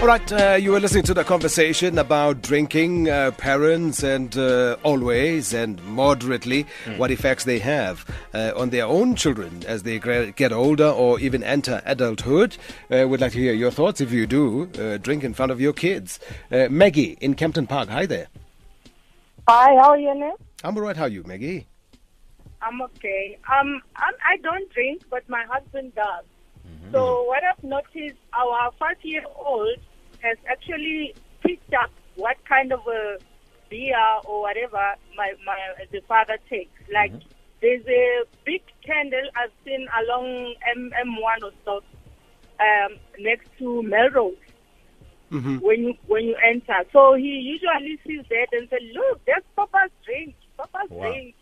All right, uh, you were listening to the conversation about drinking, uh, parents, and uh, always and moderately what effects they have uh, on their own children as they get older or even enter adulthood. Uh, we'd like to hear your thoughts if you do uh, drink in front of your kids. Uh, Maggie in Kempton Park, hi there. Hi, how are you, Nick? I'm all right. How are you, Maggie? I'm okay. Um, I'm, I don't drink, but my husband does. So what I've noticed, our five-year-old has actually picked up what kind of a beer or whatever my, my the father takes. Like there's a big candle I've seen along M M1 or so, um, next to Melrose. When you when you enter, so he usually sees that and says, "Look, there's Papa's drink, Papa's Wow. drink."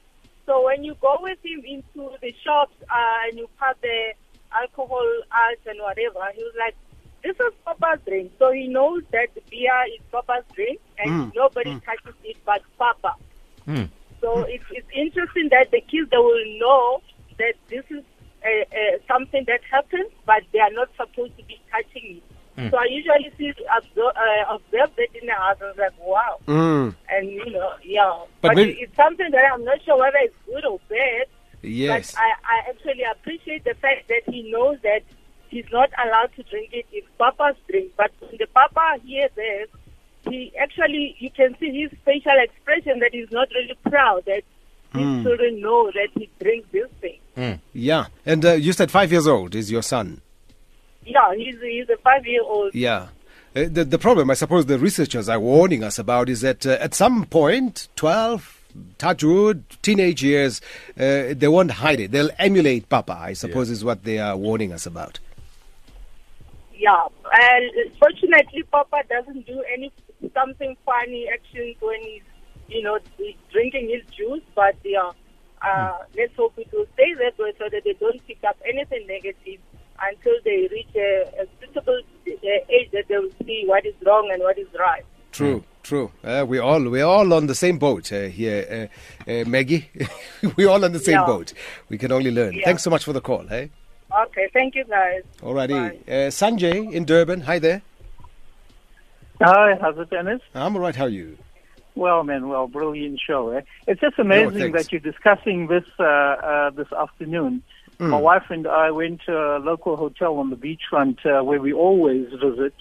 So when you go with him into the shops uh, and you pass the alcohol out and whatever, he was like, "This is Papa's drink." So he knows that beer is Papa's drink, and nobody touches it but Papa. So it's, it's interesting that the kids they will know that this is uh, uh, something that happens, but they are not supposed to be touching it. So I usually see observe, uh, observe that in the house. I was like, wow. Mm, And you know, yeah. But But, maybe- it's something that I'm not sure whether it's good or bad. yes. But I, I actually appreciate the fact that he knows that he's not allowed to drink it. It's Papa's drink. But when the Papa hears this, he actually, you can see his facial expression that he's not really proud that his children know that he drinks this thing. yeah. And uh, you said five years old is your son. Yeah, he's, he's a five-year-old. Yeah. Uh, the, the problem, I suppose, the researchers are warning us about is that uh, at some point, 12, touch wood, teenage years, uh, they won't hide it. They'll emulate Papa, I suppose, is what they are warning us about. Yeah, and fortunately, Papa doesn't do any something funny actions when he's, you know, drinking his juice. But yeah, uh, let's hope it will stay that way so that they don't pick up anything negative until they reach a, a suitable uh, age that they will see what is wrong and what is right. True, true. Uh, we all we're all on the same boat uh, here, uh, uh, Maggie. we're all on the same Yeah. boat. We can only learn. Yeah. Thanks so much for the call. Hey, Okay, thank you guys. alrighty. Uh, Sanjay in Durban. Hi there. Hi, how's it, Dennis? I'm all right. How are you? Well, man, well, brilliant show. Eh? It's just amazing thanks. that you're discussing this uh, uh, this afternoon. My wife and I went to a local hotel on the beachfront uh, where we always visit.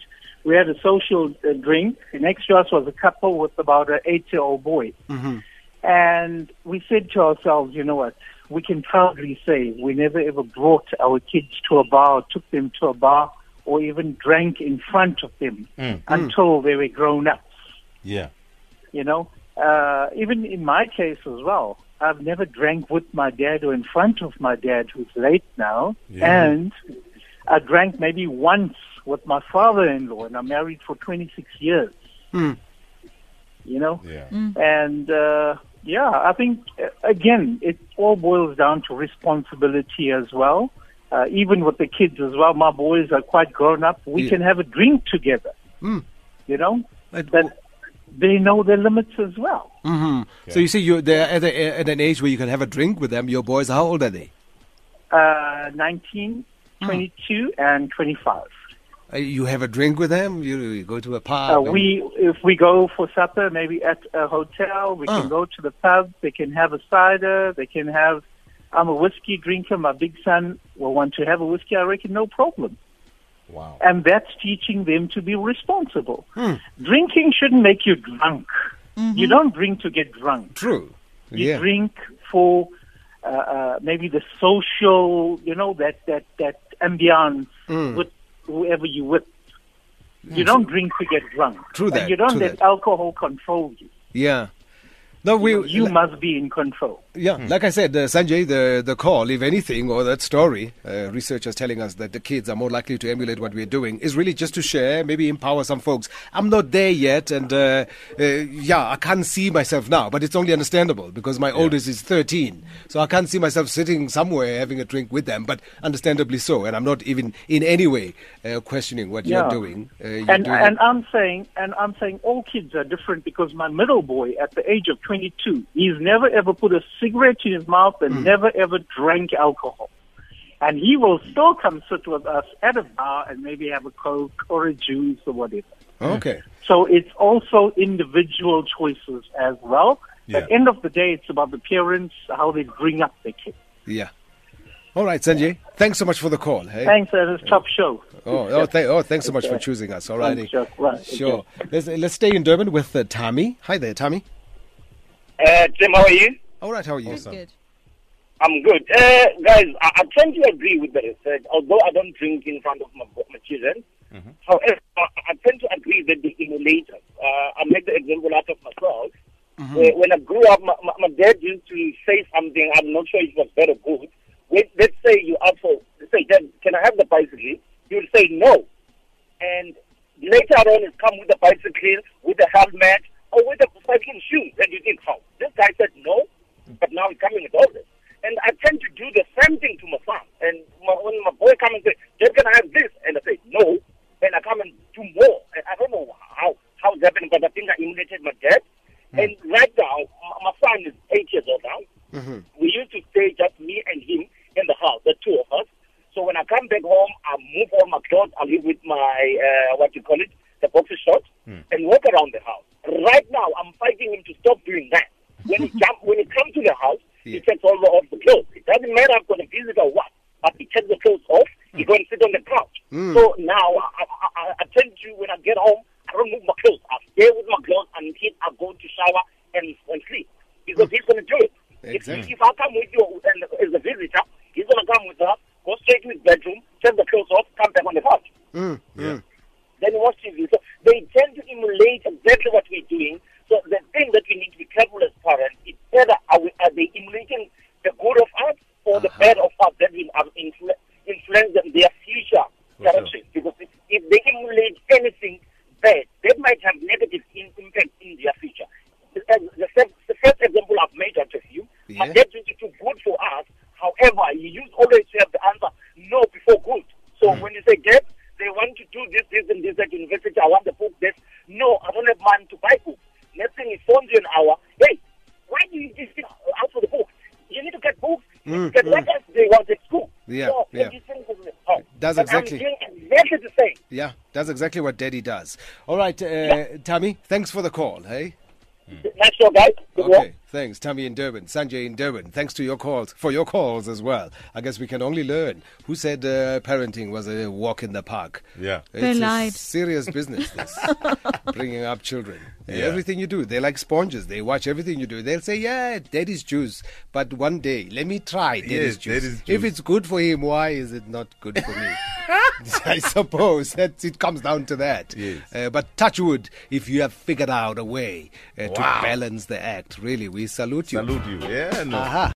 We had a social uh, drink. Next to us was a couple with about an eight-year-old boy. And we said to ourselves, you know what? We can proudly say we never ever brought our kids to a bar, took them to a bar, or even drank in front of them until they were grown up. Yeah. You know, uh, even in my case as well, I've never drank with my dad or in front of my dad, who's late now, Yeah. and I drank maybe once with my father-in-law, and I'm married for 26 years. You know, Yeah. and uh, yeah, I think uh, again, it all boils down to responsibility as well. Uh, even with the kids as well, my boys are quite grown up. We Yeah. can have a drink together. Mm. You know, But- but they know their limits as well. hmm So you see, you're they're at, a, at an age where you can have a drink with them. Your boys, how old are they? Uh, 19, 22, and 25. Uh, you have a drink with them. You, you go to a pub. Uh, we, if we go for supper, maybe at a hotel, we Ah. can go to the pub. They can have a cider. They can have. I'm a whiskey drinker. My big son will want to have a whiskey. I reckon no problem. Wow. And that's teaching them to be responsible. Hmm. Drinking shouldn't make you drunk. You don't drink to get drunk. True. You yeah. drink for uh, uh, maybe the social, you know, that that that ambiance Mm. with whoever you with. You don't drink to get drunk. True And that, you don't let that. alcohol control you. Yeah. No, we. You, you must be in control. Yeah, like I said, uh, Sanjay, the the call, if anything, or that story, uh, researchers telling us that the kids are more likely to emulate what we're doing, is really just to share, maybe empower some folks. I'm not there yet, and uh, uh, yeah, I can't see myself now, but it's only understandable because my oldest is 13, so I can't see myself sitting somewhere having a drink with them, but understandably so, and I'm not even in any way uh, questioning what Yeah. you're doing. Uh, you're And doing and I'm saying and I'm saying all kids are different because my middle boy at the age of 22, he's never ever put a cigarette in his mouth and never ever drank alcohol. And he will still come sit with us at a bar and maybe have a Coke or a juice or whatever. Okay. So it's also individual choices as well. Yeah. At the end of the day, it's about the parents, how they bring up their kids. Yeah. All right, Sanjay. Thanks so much for the call. Hey. Thanks, and it's top show. Oh, oh, th- oh, thanks so much for choosing us. All righty. Sure. Let's, let's stay in Durban with uh, Tammy. Hi there, Tammy. Uh, Tim, how are you? All right, how are you? Awesome. Good. I'm good. Uh, guys, I, I tend to agree with the research, although I don't drink in front of my, my children. However, I, I tend to agree that the emulators, uh, I make the example out of myself. Where, when I grew up, my, my, my dad used to say something, I'm not sure if it was very good. When, let's say you ask for, say, Dad, can I have the bicycle? He would say no. And later on, it's come with the bicycle, with the helmet, or with the cycling shoes. that you didn't how? Guy said no, but now he's coming with all this. And I tend to do the same thing to my son. And my, when my boy comes and says, Dad, can I have this? And I say, no. And I come and do more. And I don't know how, how it's happening, but I think I emulated my dad. And right now, my, my son is eight years old now. We used to stay just me and him in the house, the two of us. So when I come back home, I move all my clothes. I live with my, uh, what you call it, the boxer shorts, and walk around the house. Right now, I'm fighting him to stop doing that. When he jump, when he comes to the house, Yeah. he takes all the, off the clothes. It doesn't matter if I'm going to visit or what, but he takes the clothes off. He go and sit on the couch. So now, I, I, I, I tend to, when I get home, I don't move my clothes. I stay with my clothes until I go to shower and, and sleep. Because he's going to do it. Exactly. If, if I come with you and as a visitor, he's going to come with us, go straight to his bedroom, take the clothes off, come back on the couch. Mm, Yeah. Then watch TV. So they tend to emulate exactly what we're doing. So the thing that we need to be careful as parents is whether are, we, are they emulating the good of us or the bad of us that will um, influ- influence them, their future For sure. direction. Because if, if they emulate anything bad, that might have negative in, impact in their future. The, the, first, the first example I've made out of you, my Yeah. dad used to good for us. However, he used always to have the answer no before good. So mm. when you say, Dad, they want to do this, this, and this at university, I want the book, this. No, I don't have money to buy books. Next thing he phones you an hour. Hey, why do you just ask for the book? You need to get books. You to mm, get mm. what else they want at school. Yeah, so, yeah. is- oh, exactly. Exactly the same. Yeah, that's exactly what Daddy does. All right, uh, Tammy, thanks for the call. Hey. Nice show, guys. Good work. Okay, thanks, Tammy in Durban, Sanjay in Durban. Thanks to your calls for your calls as well. I guess we can only learn. Who said uh, parenting was a walk in the park? Yeah. They It's a lied. serious business. This bringing up children. Yeah. Everything you do, they're like sponges. They watch everything you do. They'll say, "Yeah, daddy's juice," but one day, let me try daddy's Yes, juice. daddy's If it's good for him, why is it not good for me? I suppose that it comes down to that. Yes. Uh, but touch wood, if you have figured out a way uh, to balance the act, really, we salute you. Salute you. Yeah, no. Aha.